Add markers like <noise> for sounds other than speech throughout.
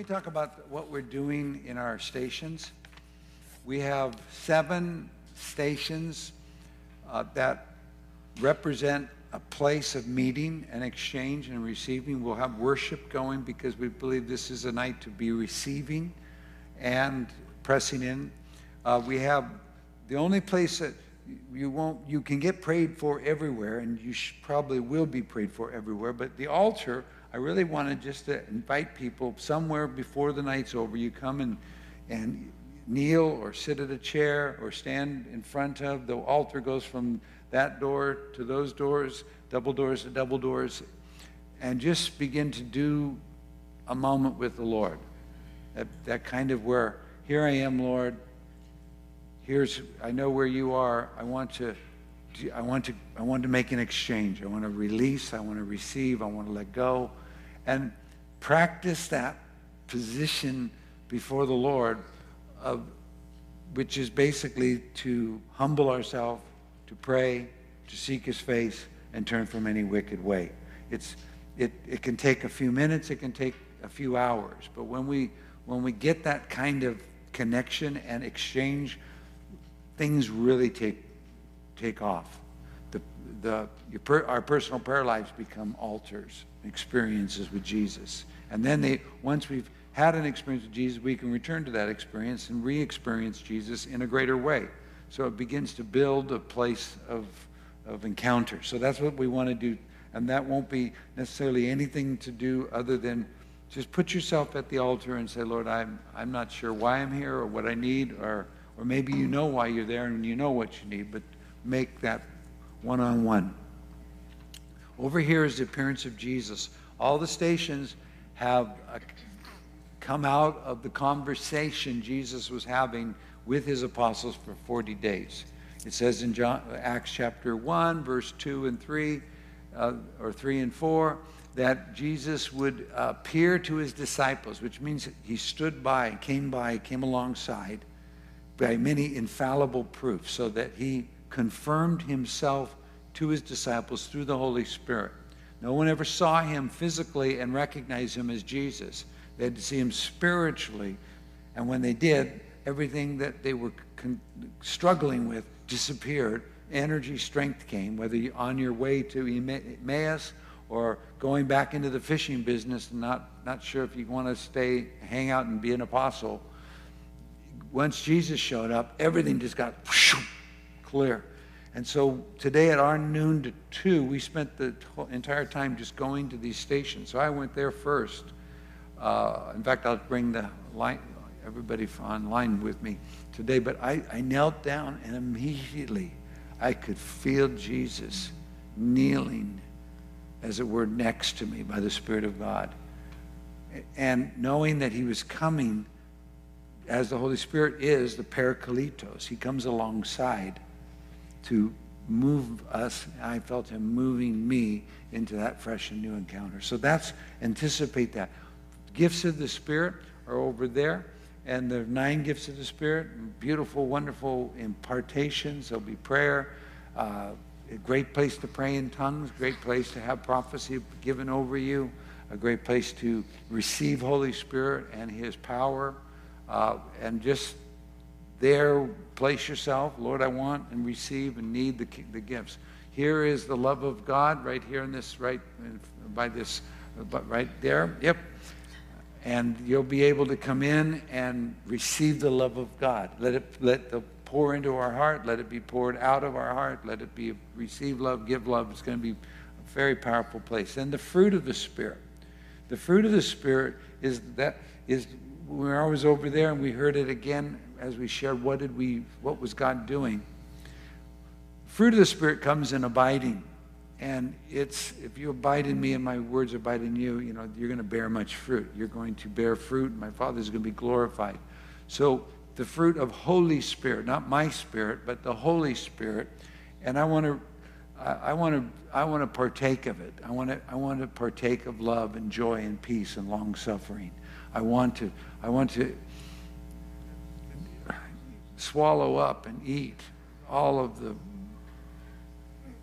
me talk about what we're doing in our stations. We have seven stations uh, that represent a place of meeting and exchange and receiving. We'll have worship going because we believe this is a night to be receiving and pressing in. Uh, we have the only place that you won't you can get prayed for everywhere and you probably will be prayed for everywhere but the altar i really wanted just to invite people somewhere before the night's over you come and and kneel or sit at a chair or stand in front of. The altar goes from that door to those doors double doors to double doors. And just begin to do a moment with the lord. That, that kind of where here i am lord. Here's I know where you are. I want to I want to I want to make an exchange. I want to release, I want to receive, I want to let go and practice that position before the Lord of which is basically to humble ourselves, to pray, to seek his face and turn from any wicked way. It's it, it can take a few minutes, it can take a few hours, but when we when we get that kind of connection and exchange things really take, take off. The, the, per, our personal prayer lives become altars, experiences with Jesus. And then they, once we've had an experience with Jesus, we can return to that experience and re-experience Jesus in a greater way. So it begins to build a place of, of encounter. So that's what we want to do. And that won't be necessarily anything to do other than just put yourself at the altar and say, Lord, I'm, I'm not sure why I'm here or what I need or or maybe you know why you're there and you know what you need, but make that one on one. Over here is the appearance of Jesus. All the stations have uh, come out of the conversation Jesus was having with his apostles for 40 days. It says in John, Acts chapter 1, verse 2 and 3, uh, or 3 and 4, that Jesus would appear to his disciples, which means he stood by, came by, came alongside, by many infallible proofs, so that he confirmed himself to his disciples through the Holy Spirit. No one ever saw him physically and recognized him as Jesus. They had to see him spiritually. And when they did, everything that they were con- struggling with disappeared. Energy, strength came, whether you're on your way to Emmaus or going back into the fishing business and not, not sure if you want to stay, hang out and be an apostle once Jesus showed up, everything just got whoosh, clear. And so today at our noon to two, we spent the entire time just going to these stations. So I went there first. Uh, in fact, I'll bring the line, everybody online with me today. But I, I knelt down and immediately I could feel Jesus kneeling, as it were, next to me by the Spirit of God. And knowing that he was coming as the Holy Spirit is the Parakletos. He comes alongside to move us. I felt him moving me into that fresh and new encounter. So that's anticipate that. Gifts of the Spirit are over there, and are nine gifts of the Spirit. Beautiful, wonderful impartations. There'll be prayer. Uh, a great place to pray in tongues. Great place to have prophecy given over you. A great place to receive Holy Spirit and His power uh, and just there place yourself lord i want and receive and need the, the gifts. Here is the love of god right here in this right uh, by this uh, but right there yep. And you'll be able to come in and receive the love of god. Let it let the pour into our heart let it be poured out of our heart let it be receive love give love. It's going to be a very powerful place. And the fruit of the spirit. The fruit of the spirit is that is when I was over there and we heard it again as we shared what did we what was God doing. Fruit of the Spirit comes in abiding. And it's if you abide in me and my words abide in you, you know, you're going to bear much fruit. You're going to bear fruit, and my Father is going to be glorified. So the fruit of Holy Spirit, not my spirit, but the Holy Spirit. And I want to I want to I want to partake of it. I want to I want to partake of love and joy and peace and long suffering. I want to, I want to swallow up and eat all of the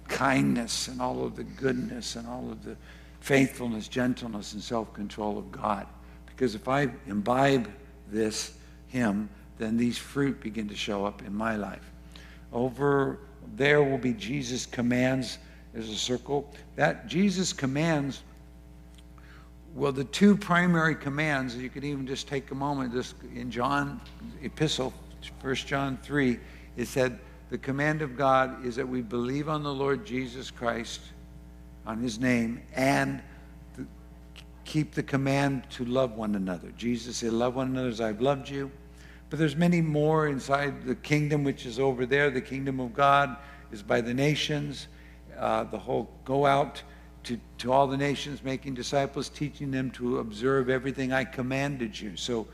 kindness and all of the goodness and all of the faithfulness, gentleness, and self control of God Because if I imbibe this hymn, then these fruit begin to show up in my life. Over there will be Jesus' commands as a circle. That Jesus' commands, well, the two primary commands, you could even just take a moment, this in John epistle, 1 John 3, it said, the command of God is that we believe on the Lord Jesus Christ, on his name, and keep the command to love one another. Jesus said, love one another as I've loved you. But there's many more inside the kingdom which is over there. The kingdom of God is by the nations. Uh, the whole go out to, to all the nations, making disciples, teaching them to observe everything I commanded you. So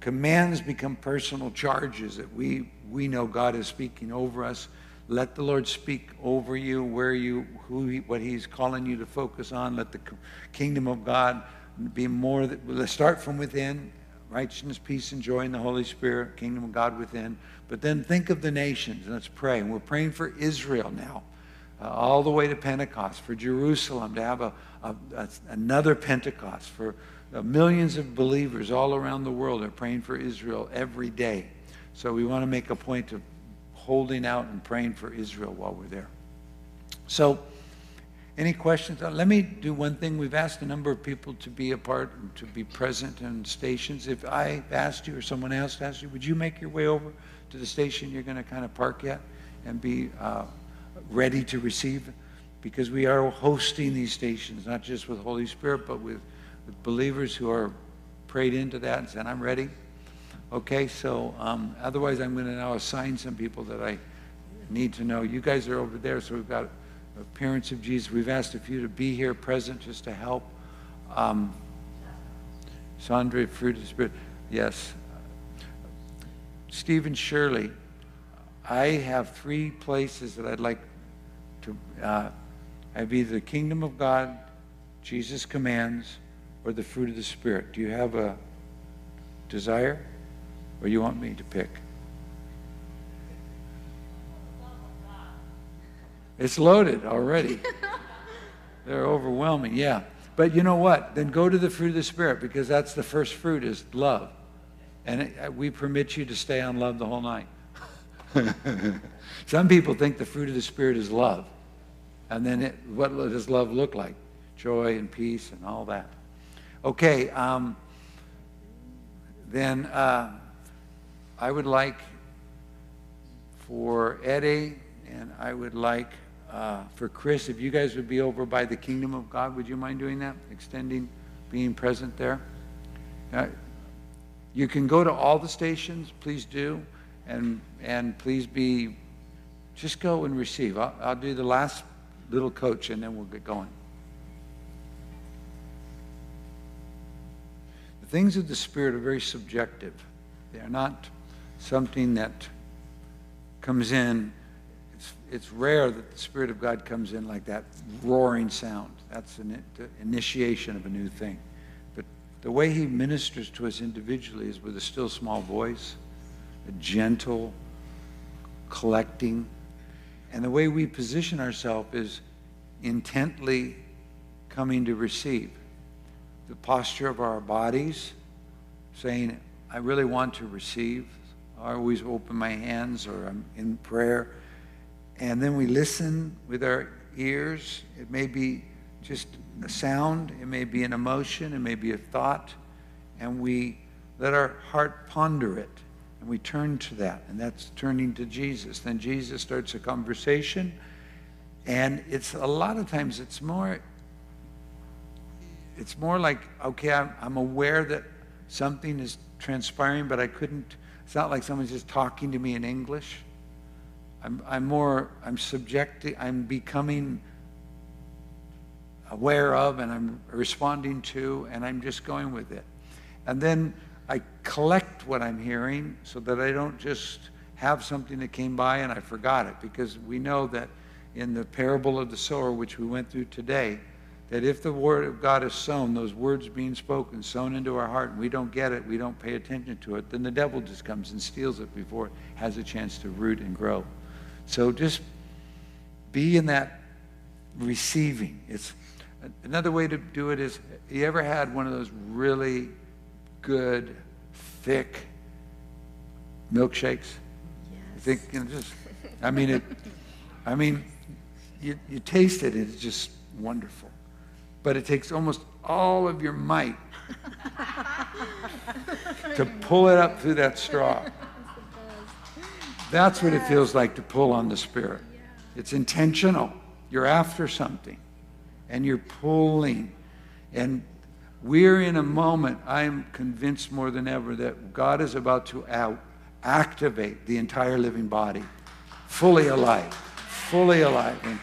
commands become personal charges that we, we know God is speaking over us. Let the Lord speak over you, where you, who, he, what He's calling you to focus on. Let the kingdom of God be more. Let's start from within righteousness, peace, and joy in the Holy Spirit, kingdom of God within. But then think of the nations, let's pray. And we're praying for Israel now, uh, all the way to Pentecost, for Jerusalem to have a, a, a another Pentecost, for uh, millions of believers all around the world are praying for Israel every day. So we want to make a point of holding out and praying for Israel while we're there. So, any questions? Uh, let me do one thing. We've asked a number of people to be a part, to be present in stations. If I asked you or someone else asked you, would you make your way over to the station you're going to kind of park at and be uh, ready to receive? Because we are hosting these stations, not just with Holy Spirit, but with, with believers who are prayed into that and said, I'm ready. Okay, so um, otherwise I'm going to now assign some people that I need to know. You guys are over there, so we've got parents of Jesus. We've asked a few to be here present just to help. Um, Sandra, fruit of the Spirit. Yes. Stephen Shirley, I have three places that I'd like to uh, have either the kingdom of God, Jesus commands, or the fruit of the Spirit. Do you have a desire, or you want me to pick? It's loaded already. <laughs> They're overwhelming, yeah. But you know what? Then go to the fruit of the Spirit because that's the first fruit is love. And it, uh, we permit you to stay on love the whole night. <laughs> Some people think the fruit of the Spirit is love. And then it, what does love look like? Joy and peace and all that. Okay, um, then uh, I would like for Eddie and I would like uh, for Chris, if you guys would be over by the kingdom of God, would you mind doing that? Extending, being present there? Uh, you can go to all the stations, please do, and, and please be, just go and receive. I'll, I'll do the last little coach and then we'll get going. The things of the Spirit are very subjective. They are not something that comes in it's, it's rare that the Spirit of God comes in like that roaring sound. That's an initiation of a new thing. But the way He ministers to us individually is with a still small voice, gentle collecting. And the way we position ourselves is intently coming to receive. The posture of our bodies, saying, I really want to receive. I always open my hands or I'm in prayer and then we listen with our ears. It may be just a sound, it may be an emotion, it may be a thought, and we let our heart ponder it. And we turn to that, and that's turning to Jesus. Then Jesus starts a conversation, and it's a lot of times it's more it's more like okay I'm, I'm aware that something is transpiring but i couldn't it's not like someone's just talking to me in english I'm, I'm more, I'm subjecting, I'm becoming aware of and I'm responding to, and I'm just going with it. And then I collect what I'm hearing so that I don't just have something that came by and I forgot it. Because we know that in the parable of the sower, which we went through today, that if the word of God is sown, those words being spoken, sown into our heart, and we don't get it, we don't pay attention to it, then the devil just comes and steals it before it has a chance to root and grow. So just be in that receiving. It's another way to do it is you ever had one of those really good, thick milkshakes. Yes. I think you know, just, I mean it. I mean, you you taste it. It's just wonderful, but it takes almost all of your might to pull it up through that straw. That's what it feels like to pull on the Spirit. It's intentional. You're after something and you're pulling. And we're in a moment, I'm convinced more than ever, that God is about to out, activate the entire living body, fully alive, fully alive. And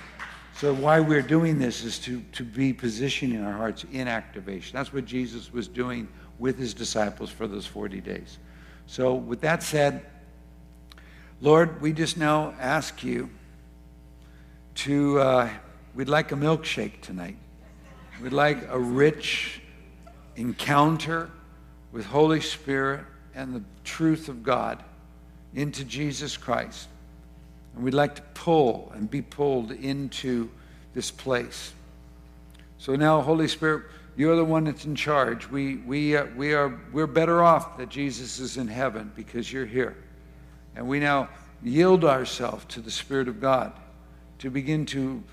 so, why we're doing this is to, to be positioning our hearts in activation. That's what Jesus was doing with his disciples for those 40 days. So, with that said, Lord, we just now ask you to, uh, we'd like a milkshake tonight. We'd like a rich encounter with Holy Spirit and the truth of God into Jesus Christ. And we'd like to pull and be pulled into this place. So now, Holy Spirit, you're the one that's in charge. We, we, uh, we are, we're better off that Jesus is in heaven because you're here. And we now yield ourselves to the Spirit of God to begin to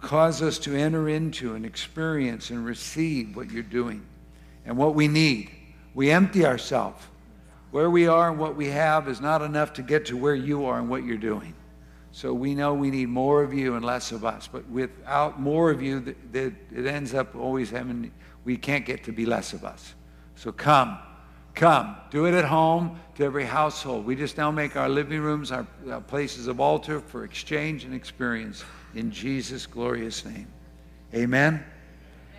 cause us to enter into and experience and receive what you're doing and what we need. We empty ourselves. Where we are and what we have is not enough to get to where you are and what you're doing. So we know we need more of you and less of us. But without more of you, it ends up always having, we can't get to be less of us. So come. Come, do it at home to every household. We just now make our living rooms our, places of altar for exchange and experience in Jesus' glorious name. Amen.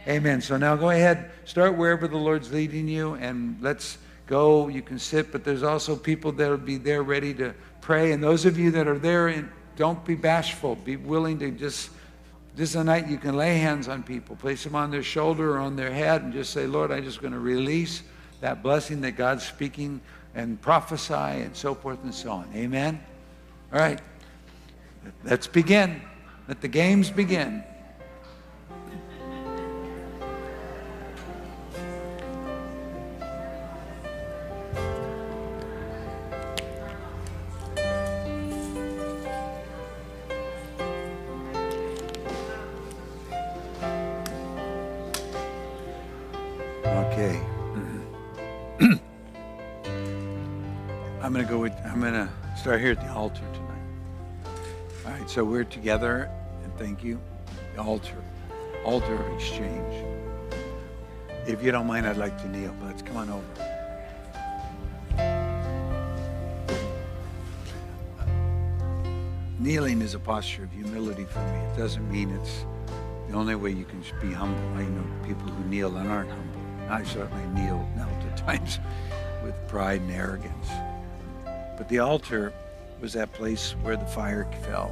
Amen. So now go ahead, start wherever the Lord's leading you, and let's go. You can sit, but there's also people that will be there ready to pray. And those of you that are there, don't be bashful. Be willing to just, this is a night you can lay hands on people, place them on their shoulder or on their head, and just say, Lord, I'm just going to release that blessing that God's speaking and prophesy and so forth and so on. Amen? All right. Let's begin. Let the games begin. <clears throat> start here at the altar tonight. All right, so we're together, and thank you. The altar, altar of exchange. If you don't mind, I'd like to kneel. Let's come on over. Kneeling is a posture of humility for me. It doesn't mean it's the only way you can be humble. I know people who kneel and aren't humble. I certainly kneel now at <laughs> times with pride and arrogance. But the altar was that place where the fire fell,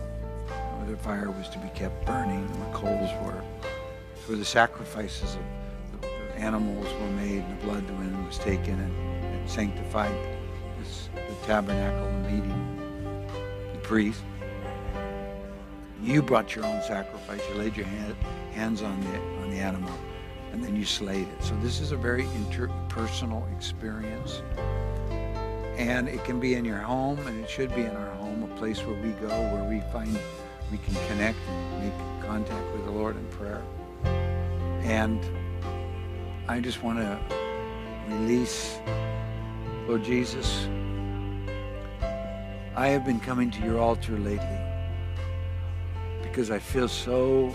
where the fire was to be kept burning, where coals were, where the sacrifices of the animals were made, and the blood when was taken and, and sanctified this, the tabernacle, meeting, the priest. You brought your own sacrifice. You laid your hand, hands on the on the animal, and then you slayed it. So this is a very interpersonal experience. And it can be in your home, and it should be in our home, a place where we go, where we find we can connect and make contact with the Lord in prayer. And I just want to release, Lord Jesus, I have been coming to your altar lately because I feel so,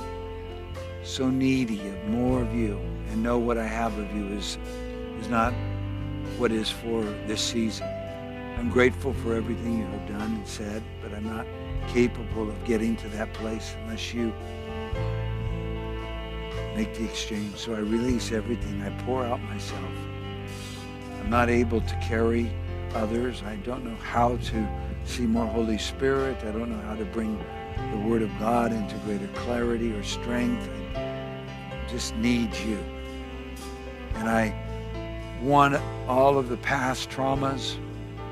so needy of more of you and know what I have of you is, is not what is for this season. I'm grateful for everything you have done and said, but I'm not capable of getting to that place unless you make the exchange. So I release everything. I pour out myself. I'm not able to carry others. I don't know how to see more Holy Spirit. I don't know how to bring the Word of God into greater clarity or strength. Just need you. And I want all of the past traumas,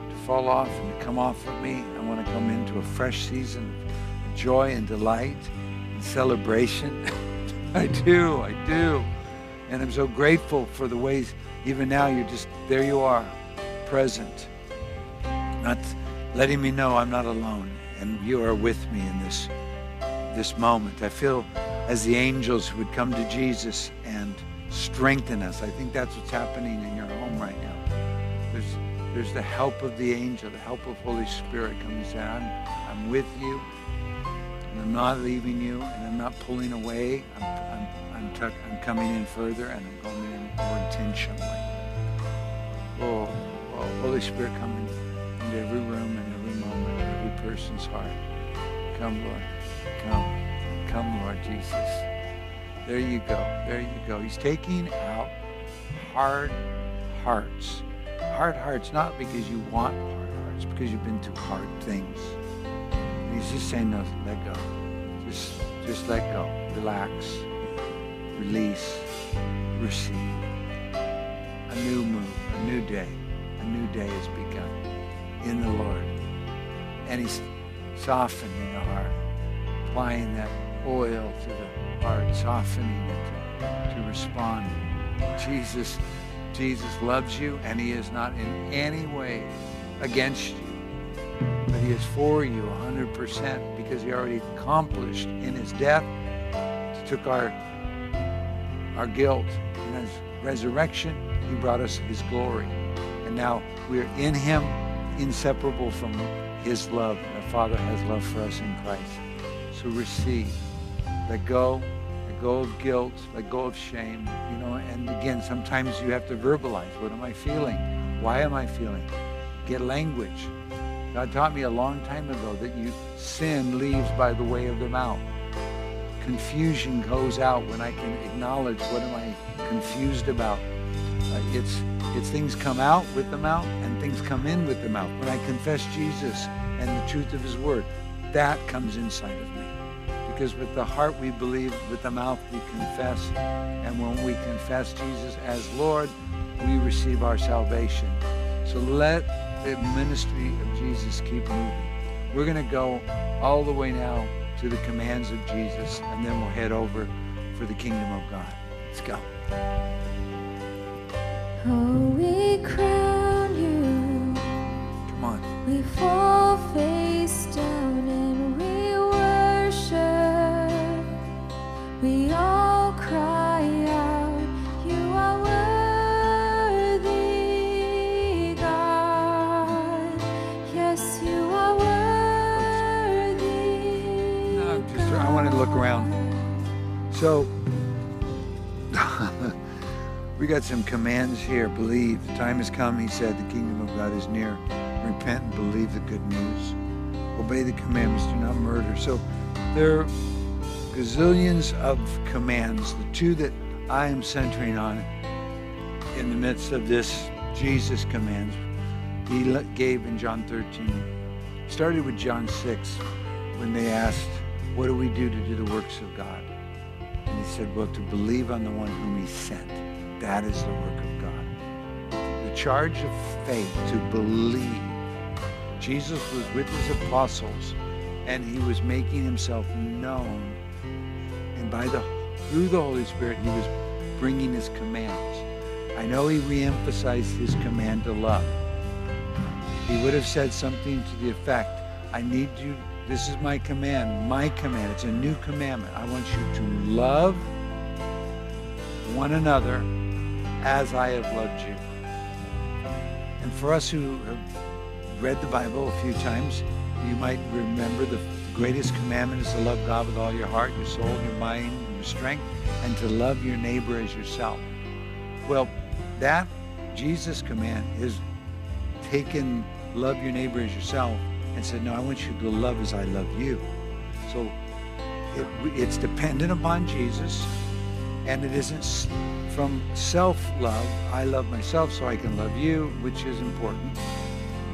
to fall off and to come off of me. I want to come into a fresh season of joy and delight and celebration. <laughs> I do, I do. And I'm so grateful for the ways, even now, you're just, there you are, present. Not letting me know I'm not alone and you are with me in this, this moment. I feel as the angels would come to Jesus and strengthen us. I think that's what's happening in your home right now. There's, there's the help of the angel, the help of Holy Spirit comes down. I'm, I'm with you, and I'm not leaving you, and I'm not pulling away. I'm, I'm, I'm, coming in further, and I'm going in more intentionally. Oh, oh Holy Spirit, come into every room and every moment, in every person's heart. Come, Lord. Come. Come, Lord Jesus. There you go. There you go. He's taking out hard hearts. Hard hearts, not because you want hard hearts, because you've been through hard things. He's just saying, no, let go. Just, just let go. Relax. Release. Receive. A new move, a new day. A new day has begun in the Lord. And he's softening the heart, applying that oil to the heart, softening it to, respond. Jesus, Jesus loves you, and he is not in any way against you, but he is for you 100% because he already accomplished in his death, took our, our guilt. In his resurrection, he brought us his glory. And now we're in him, inseparable from his love. Our Father has love for us in Christ. So receive. Let go. Let go of guilt. Let go of shame. You know, and again, sometimes you have to verbalize. What am I feeling? Why am I feeling? Get language. God taught me a long time ago that you sin leaves by the way of the mouth. Confusion goes out when I can acknowledge what am I confused about. Uh, it's it's things come out with the mouth and things come in with the mouth. When I confess Jesus and the truth of his word, that comes inside of me because with the heart we believe, with the mouth we confess. And when we confess Jesus as Lord, we receive our salvation. So let the ministry of Jesus keep moving. We're going to go all the way now to the commands of Jesus, and then we'll head over for the kingdom of God. Let's go. Oh, we crown you. Come on. We fall face down look around. So, <laughs> we got some commands here. Believe. The time has come, he said, the kingdom of God is near. Repent and believe the good news. Obey the commandments. Do not murder. So, there are gazillions of commands. The two that I am centering on in the midst of this Jesus commands, he gave in John 13. Started with John 6 when they asked, What do we do to do the works of God? And he said, Well, to believe on the one whom he sent. That is the work of God. The charge of faith, to believe. Jesus was with his apostles and he was making himself known. And by the through the Holy Spirit, he was bringing his commands. I know he reemphasized his command to love. He would have said something to the effect, I need you, this is my command, my command. It's a new commandment. I want you to love one another as I have loved you. And for us who have read the Bible a few times, you might remember the greatest commandment is to love God with all your heart, your soul, your mind, your strength, and to love your neighbor as yourself. Well, that Jesus command is taken love your neighbor as yourself and said, no, I want you to love as I love you. So it, it's dependent upon Jesus and it isn't from self-love. I love myself so I can love you, which is important.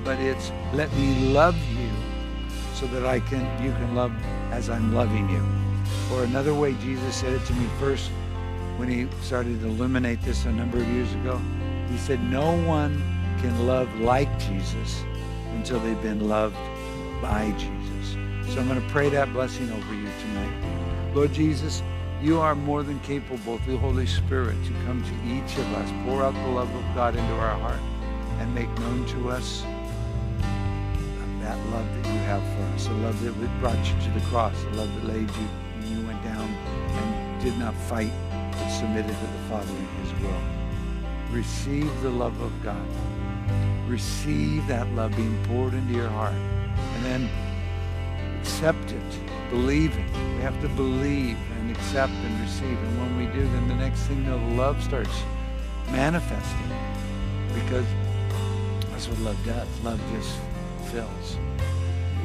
But it's let me love you so that I can you can love as I'm loving you. Or another way Jesus said it to me first when he started to illuminate this a number of years ago. He said, no one can love like Jesus until they've been loved by Jesus. So I'm going to pray that blessing over you tonight. Lord Jesus, you are more than capable through the Holy Spirit to come to each of us, pour out the love of God into our heart, and make known to us that love that you have for us, the love that brought you to the cross, the love that laid you, and you went down and did not fight, but submitted to the Father in his will. Receive the love of God. Receive that love being poured into your heart. And then accept it, believe it. We have to believe and accept and receive. And when we do, then the next thing you know, the love starts manifesting. Because that's what love does. Love just fills.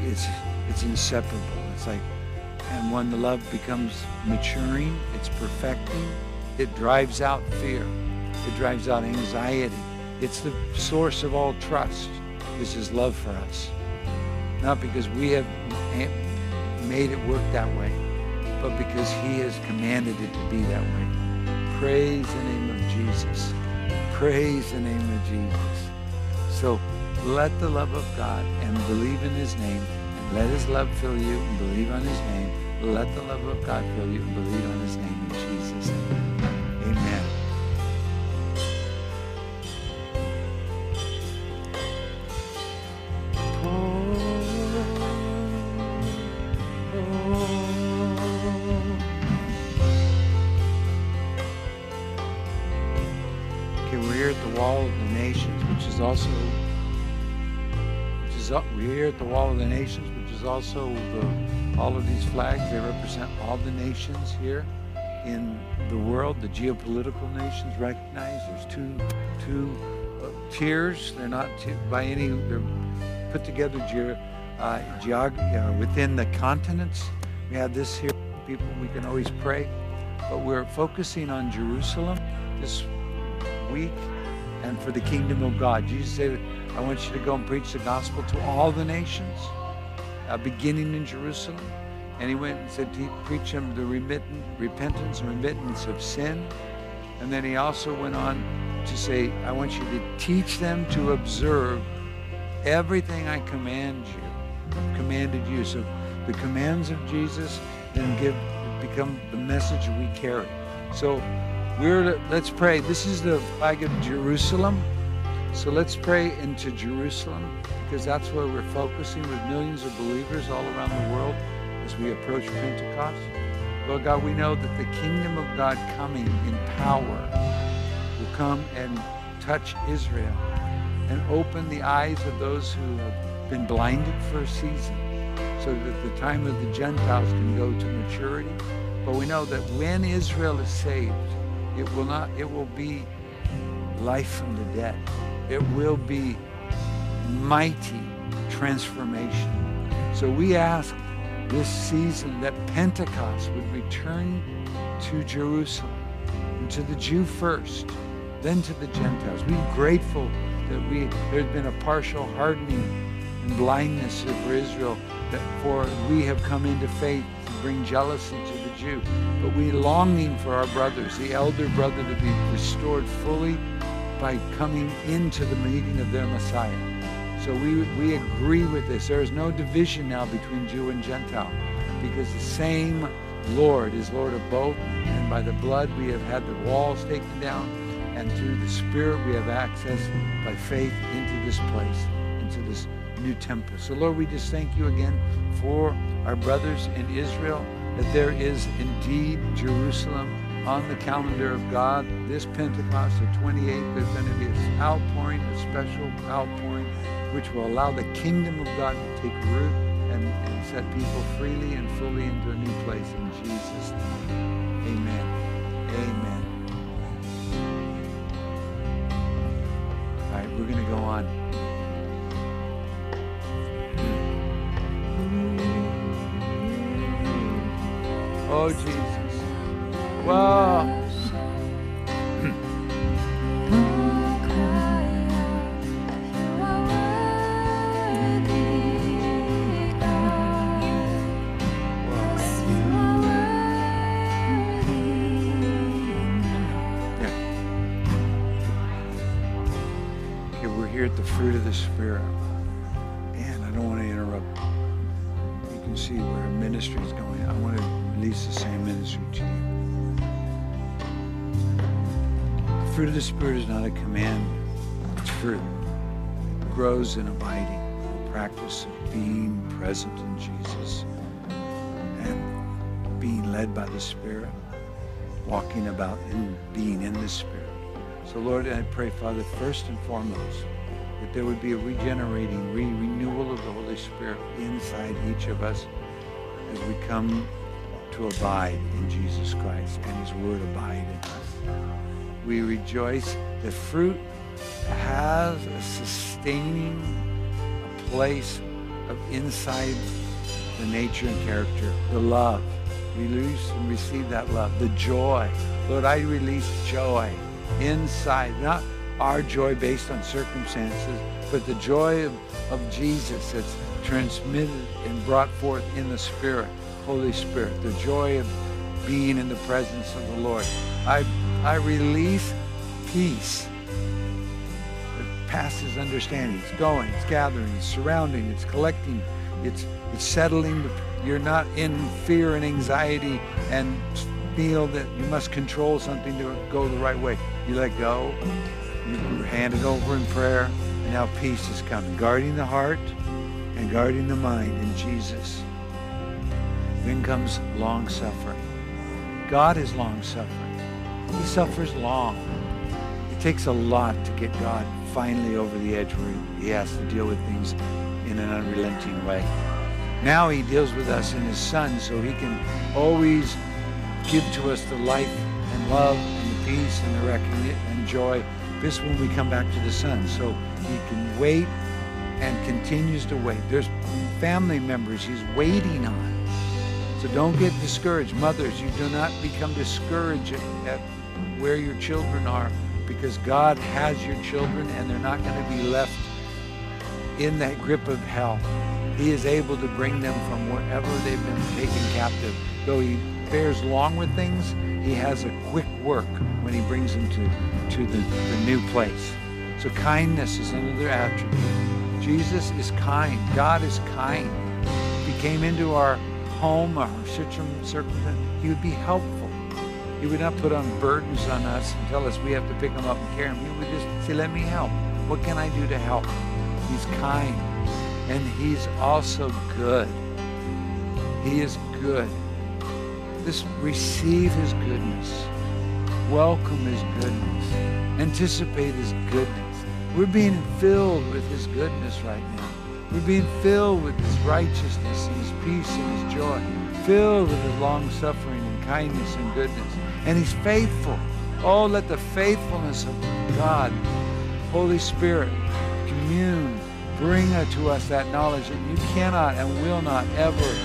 It's it's inseparable. It's like and when the love becomes maturing, it's perfecting, it drives out fear. It drives out anxiety. It's the source of all trust. This is love for us. Not because we have made it work that way, but because he has commanded it to be that way. Praise the name of Jesus. Praise the name of Jesus. So let the love of God and believe in his name and let his love fill you and believe on his name. Let the love of God fill you and believe on his name in Jesus' name. We're here at the Wall of the Nations, which is also the all of these flags. They represent all the nations here in the world, the geopolitical nations recognized. There's two two uh, tiers. They're not by any. They're put together ge- uh, uh, within the continents. We have this here. People, we can always pray, but we're focusing on Jerusalem this week and for the kingdom of God. Jesus said, I want you to go and preach the gospel to all the nations, uh, beginning in Jerusalem. And he went and said, preach them the remitten, repentance and remittance of sin. And then he also went on to say, I want you to teach them to observe everything I command you, commanded you. So the commands of Jesus then give become the message we carry. So we're let's pray. This is the flag of Jerusalem. So let's pray into Jerusalem because that's where we're focusing with millions of believers all around the world as we approach Pentecost. Lord God, we know that the kingdom of God coming in power will come and touch Israel and open the eyes of those who have been blinded for a season so that the time of the Gentiles can go to maturity. But we know that when Israel is saved, it will not, it will be life from the dead. It will be mighty transformation. So we ask this season that Pentecost would return to Jerusalem and to the Jew first, then to the Gentiles. We're grateful that we there's been a partial hardening and blindness over Israel that for we have come into faith to bring jealousy to the Jew. But we longing for our brothers, the elder brother to be restored fully by coming into the meeting of their Messiah. So we, we agree with this. There is no division now between Jew and Gentile because the same Lord is Lord of both. And by the blood we have had the walls taken down. And through the Spirit we have access by faith into this place, into this new temple. So Lord, we just thank you again for our brothers in Israel, that there is indeed Jerusalem on the calendar of God. This Pentecost, the 28th, there's going to be an outpouring, a special outpouring, which will allow the kingdom of God to take root and, and set people freely and fully into a new place in Jesus' name. Amen. Amen. All right, we're going to go on. Oh, Jesus. Wow. Fruit. It grows in abiding, practice of being present in Jesus and being led by the Spirit, walking about and being in the Spirit. So, Lord, I pray, Father, first and foremost, that there would be a regenerating, re renewal of the Holy Spirit inside each of us as we come to abide in Jesus Christ and his word abide in us. We rejoice. The fruit has a sustaining place of inside the nature and character, the love. Release and receive that love. The joy. Lord, I release joy inside, not our joy based on circumstances, but the joy of, of Jesus that's transmitted and brought forth in the Spirit, Holy Spirit, the joy of being in the presence of the Lord. I, I release peace passes understanding. It's going, it's gathering, it's surrounding, it's collecting, it's, it's settling. You're not in fear and anxiety and feel that you must control something to go the right way. You let go, you hand it over in prayer, and now peace is coming. Guarding the heart and guarding the mind in Jesus. Then comes long suffering. God is long suffering. He suffers long. It takes a lot to get God finally over the edge where he has to deal with things in an unrelenting way. Now he deals with us in his son so he can always give to us the life and love and the peace and the recognition and joy this when we come back to the Son. So he can wait and continues to wait. There's family members he's waiting on. So don't get discouraged. Mothers, you do not become discouraged at where your children are because God has your children and they're not going to be left in that grip of hell. He is able to bring them from wherever they've been taken captive. Though he bears long with things, he has a quick work when he brings them to, to the, the new place. So kindness is another attribute. Jesus is kind. God is kind. If he came into our home, our circumstance, he would be helpful. He would not put on burdens on us and tell us we have to pick them up and carry them. He would just say, let me help. What can I do to help? He's kind. And he's also good. He is good. Just receive his goodness. Welcome his goodness. Anticipate his goodness. We're being filled with his goodness right now. We're being filled with his righteousness and his peace and his joy. Filled with his long suffering and kindness and goodness. And he's faithful. Oh, let the faithfulness of God, Holy Spirit, commune, bring to us that knowledge that you cannot and will not ever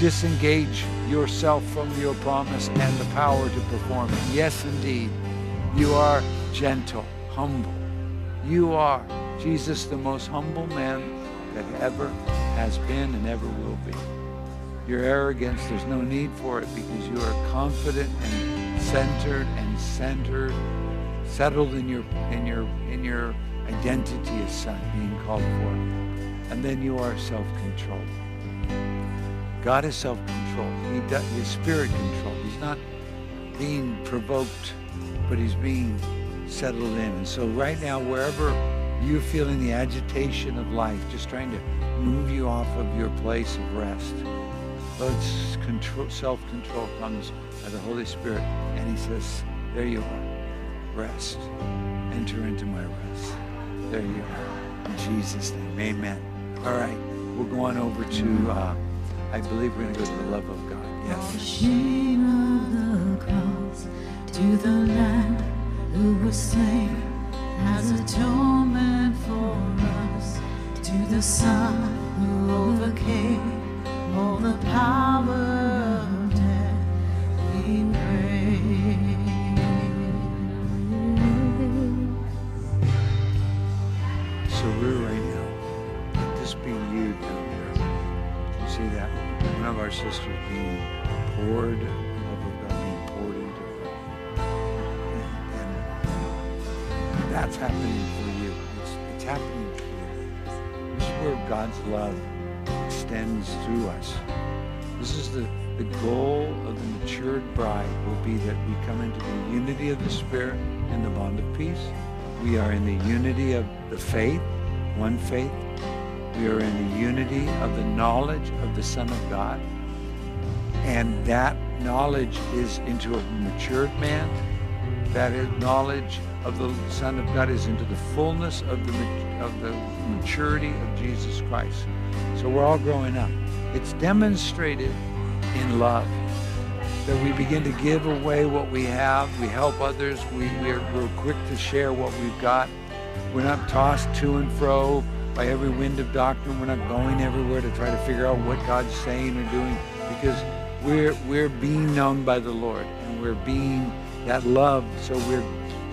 disengage yourself from your promise and the power to perform it. Yes, indeed, you are gentle, humble. You are, Jesus, the most humble man that ever has been and ever will be. Your arrogance, there's no need for it because you are confident and centered and centered, settled in your in your in your identity as son being called for. And then you are self-controlled. God is self-controlled. He does, his spirit controlled. He's not being provoked, but he's being settled in. And so right now, wherever you're feeling the agitation of life, just trying to move you off of your place of rest, Lord's control, self-control comes by the Holy Spirit, and he says, there you are. Rest. Enter into my rest. There you are. In Jesus' name, amen. All right, we're going over to... Uh, I believe we're going to go to the love of God. Yes. The shame of the cross to the Lamb who was slain as atonement for us, to the Son who overcame that's happening for you. It's, it's happening for you. This is where God's love extends through us. This is the the goal of the matured bride will be that we come into the unity of the Spirit and the bond of peace. We are in the unity of the faith, one faith. We are in the unity of the knowledge of the Son of God. And that knowledge is into a matured man. That knowledge of the Son of God is into the fullness of the, of the maturity of Jesus Christ. So we're all growing up. It's demonstrated in love that we begin to give away what we have. We help others. We, we're, we're quick to share what we've got. We're not tossed to and fro by every wind of doctrine. We're not going everywhere to try to figure out what God's saying or doing because we're, we're being known by the Lord and we're being that love. So we're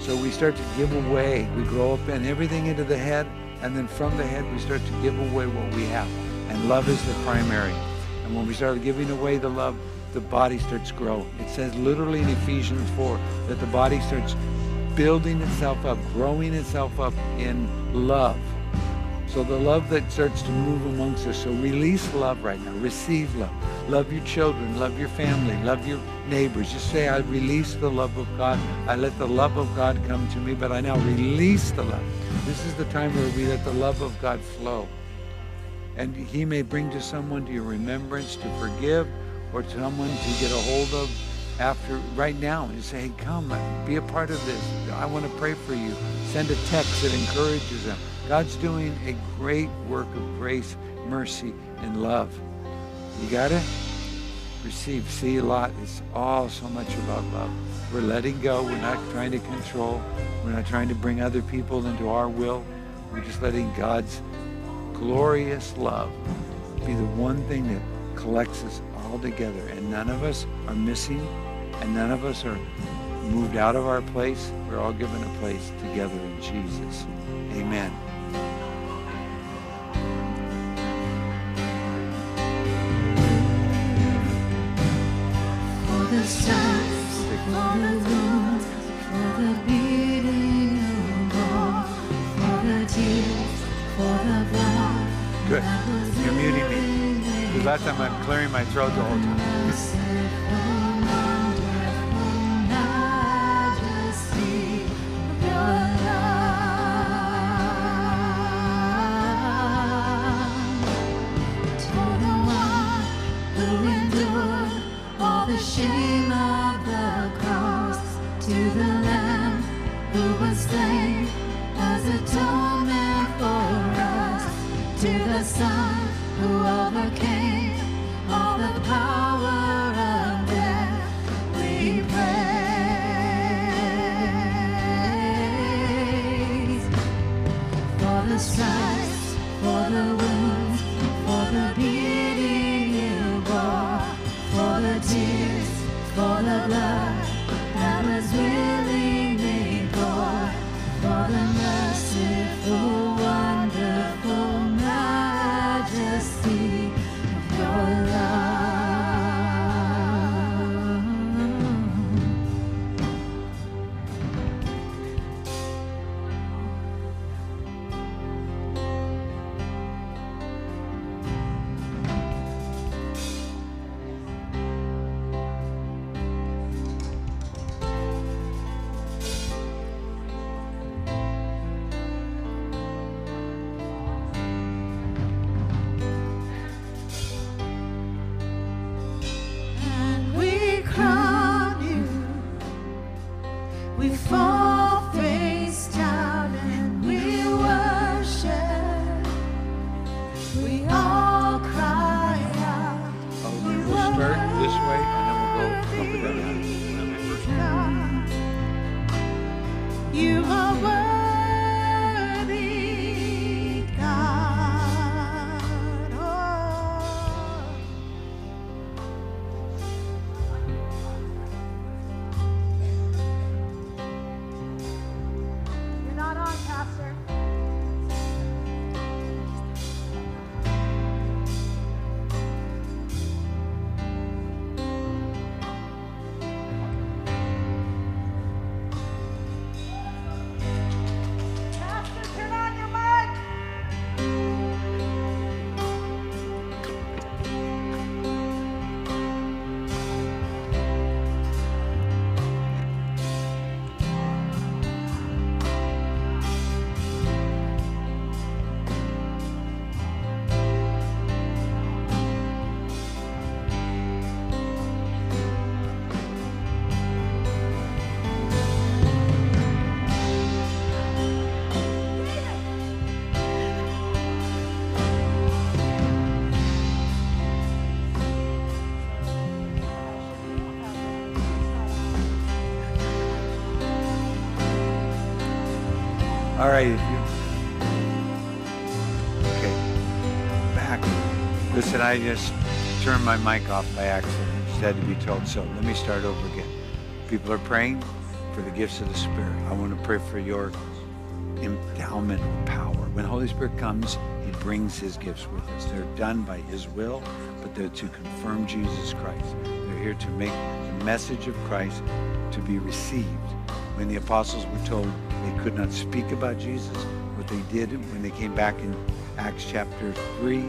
so we start to give away. We grow up and everything into the head, and then from the head we start to give away what we have. And love is the primary. And when we start giving away the love, the body starts to grow. It says literally in Ephesians 4 that the body starts building itself up, growing itself up in love. So the love that starts to move amongst us. So release love right now. Receive love. Love your children. Love your family. Love your neighbors. Just say, I release the love of God. I let the love of God come to me, but I now release the love. This is the time where we let the love of God flow. And he may bring to someone to your remembrance to forgive or someone to get a hold of after right now and say, hey, come, be a part of this. I want to pray for you. Send a text that encourages them. God's doing a great work of grace, mercy, and love. You got it? Receive. See a lot. It's all so much about love. We're letting go. We're not trying to control. We're not trying to bring other people into our will. We're just letting God's glorious love be the one thing that collects us all together. And none of us are missing, and none of us are moved out of our place. We're all given a place together in Jesus. Amen. Good. You're muting me. Because last time I'm clearing my throat the whole time. <laughs> right, if you. Okay. Back. Listen, I just turned my mic off by accident. Just had to be told so. Let me start over again. People are praying for the gifts of the Spirit. I want to pray for your endowment of power. When Holy Spirit comes, he brings his gifts with us. They're done by his will, but they're to confirm Jesus Christ. They're here to make the message of Christ to be received. When the apostles were told they could not speak about Jesus, what they did when they came back in Acts chapter 3,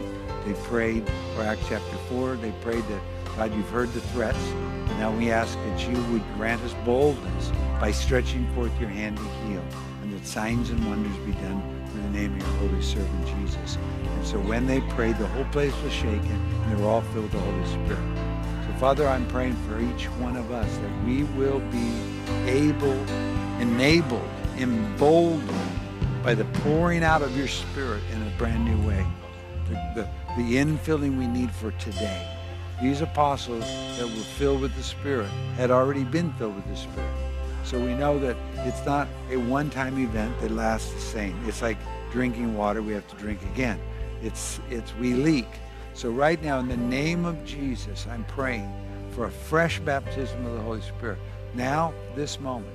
they prayed, or Acts chapter 4, they prayed that, God, you've heard the threats. And now we ask that you would grant us boldness by stretching forth your hand to heal, and that signs and wonders be done in the name of your holy servant Jesus. And so when they prayed, the whole place was shaken, and they were all filled with the Holy Spirit. So Father, I'm praying for each one of us that we will be able, enabled, emboldened by the pouring out of your Spirit in a brand new way. The, the, the infilling we need for today. These apostles that were filled with the Spirit had already been filled with the Spirit. So we know that it's not a one-time event that lasts the same. It's like drinking water we have to drink again. It's, it's we leak. So right now, in the name of Jesus, I'm praying for a fresh baptism of the Holy Spirit. Now, this moment,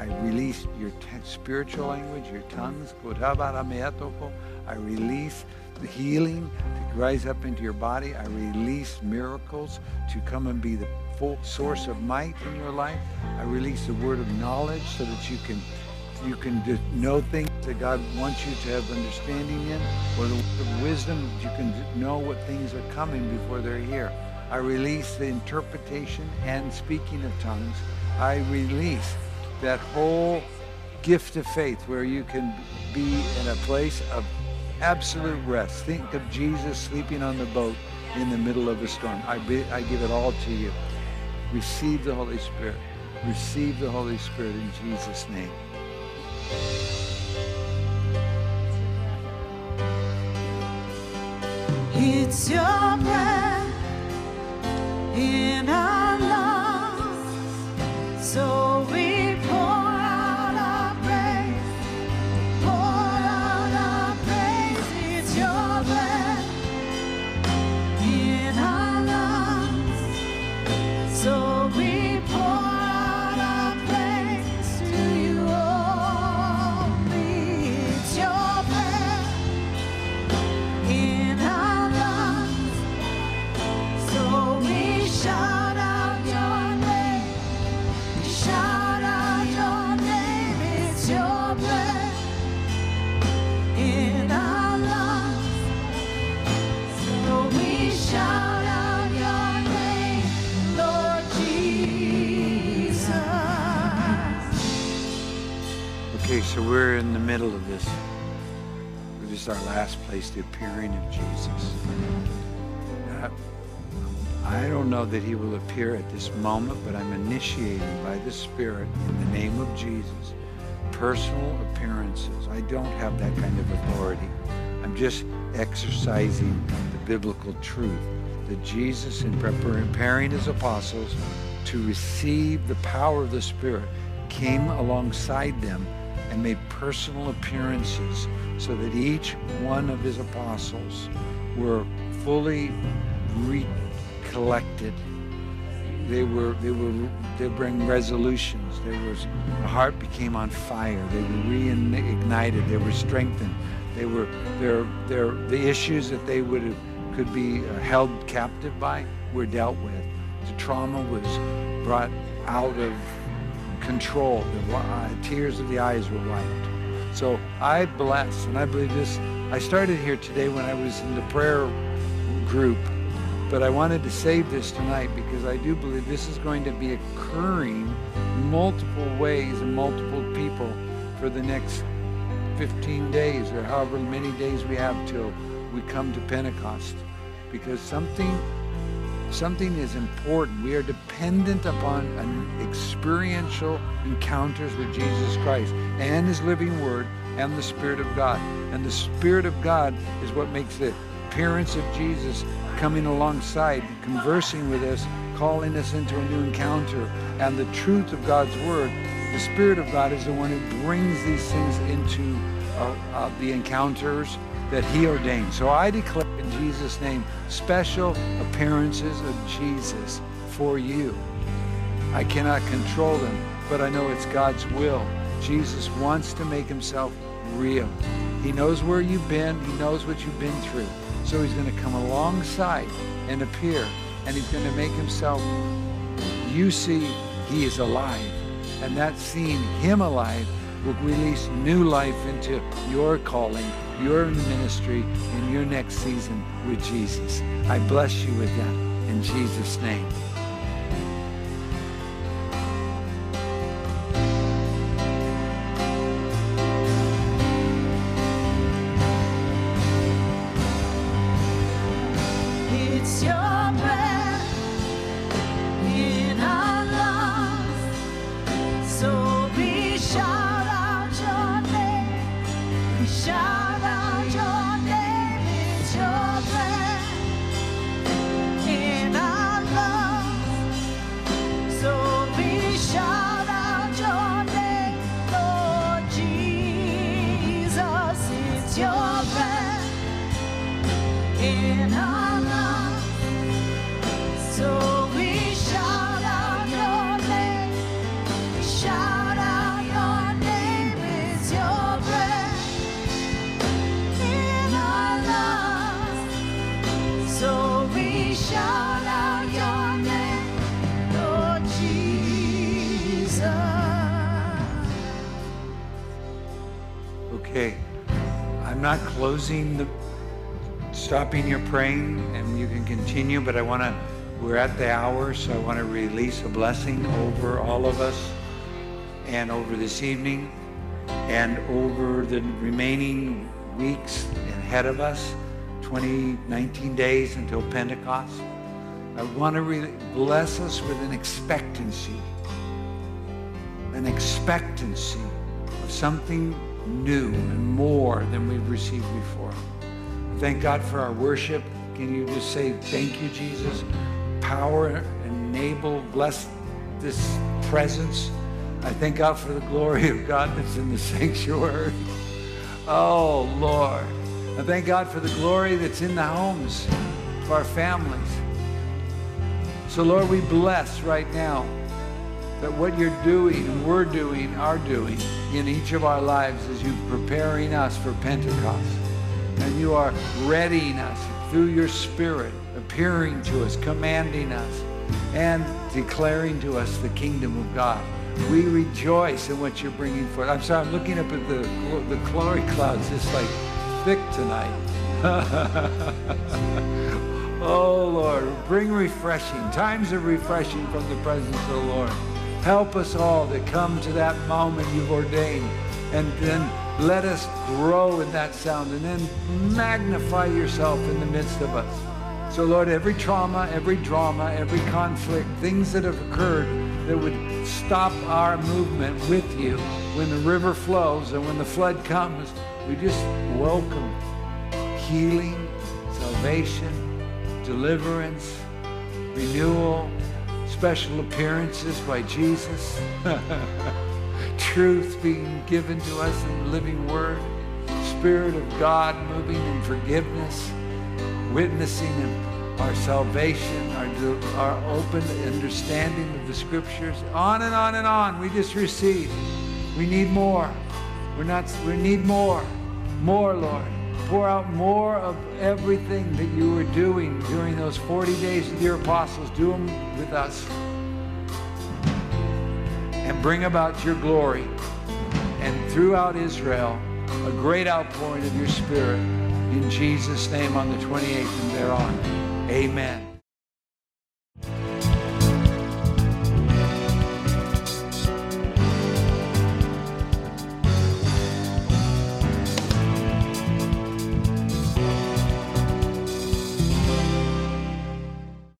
I release your spiritual language, your tongues. I release the healing to rise up into your body. I release miracles to come and be the full source of might in your life. I release the word of knowledge so that you can you can know things that God wants you to have understanding in, or the wisdom you can know what things are coming before they're here. I release the interpretation and speaking of tongues. I release that whole gift of faith where you can be in a place of absolute rest. Think of Jesus sleeping on the boat in the middle of a storm. I, be, I give it all to you. Receive the Holy Spirit. Receive the Holy Spirit in Jesus' name. It's your breath in our lungs. So we the appearing of Jesus. Uh, I don't know that he will appear at this moment, but I'm initiating by the Spirit in the name of Jesus personal appearances. I don't have that kind of authority. I'm just exercising the biblical truth that Jesus, in preparing his apostles to receive the power of the Spirit, came alongside them and made personal appearances so that each one of his apostles were fully recollected. They were they were they bring resolutions. There was the heart became on fire. They were reignited. They were strengthened. They were their their the issues that they would have could be uh, held captive by were dealt with. The trauma was brought out of control. The uh, tears of the eyes were wiped so i bless and i believe this i started here today when i was in the prayer group but I wanted to save this tonight because I do believe this is going to be occurring multiple ways and multiple people for the next 15 days or however many days we have till we come to Pentecost. Because something something is important. We are dependent upon an experiential encounters with Jesus Christ and his living word and the Spirit of God. And the Spirit of God is what makes the appearance of Jesus coming alongside, conversing with us, calling us into a new encounter, and the truth of God's word The Spirit of God is the one who brings these things into uh, uh, the encounters that He ordained. So I declare in Jesus' name special appearances of Jesus for you. I cannot control them, but I know it's God's will. Jesus wants to make himself real. He knows where you've been. He knows what you've been through. So he's going to come alongside and appear, and he's going to make himself, you see, he is alive. And that seeing him alive will release new life into your calling, your ministry, in your next season with Jesus. I bless you with that in Jesus' name. Stopping your praying, and you can continue, but I want to, we're at the hour, so I want to release a blessing over all of us and over this evening and over the remaining weeks ahead of us, 20, 19 days until Pentecost. I want to re- bless us with an expectancy an expectancy of something new and more than we've received before. Thank God for our worship. Can you just say, thank you, Jesus? Power, enable, bless this presence. I thank God for the glory of God that's in the <laughs> sanctuary. Oh, Lord. I thank God for the glory that's in the homes of our families. So, Lord, we bless right now that what you're doing and we're doing, are doing in each of our lives is you preparing us for Pentecost. And you are readying us through your Spirit, appearing to us, commanding us, and declaring to us the kingdom of God. We rejoice in what you're bringing forth. I'm sorry, I'm looking up at the, the glory clouds. It's like thick tonight. <laughs> oh, Lord, bring refreshing, times of refreshing from the presence of the Lord. Help us all to come to that moment you've ordained and then let us grow in that sound and then magnify yourself in the midst of us. So, Lord, every trauma, every drama, every conflict, things that have occurred that would stop our movement with you when the river flows and when the flood comes, we just welcome healing, salvation, deliverance, renewal, special appearances by Jesus, <laughs> truth being given to us in the living word, Spirit of God moving in forgiveness, witnessing in our salvation, our, our open understanding of the scriptures, on and on and on. We just receive. We need more. We're not, we need more. More, Lord. Pour out more of everything that you were doing during those 40 days with your apostles. Do them with us. And bring about your glory. And throughout Israel, a great outpouring of your spirit. In Jesus' name on the 28th and thereon. Amen.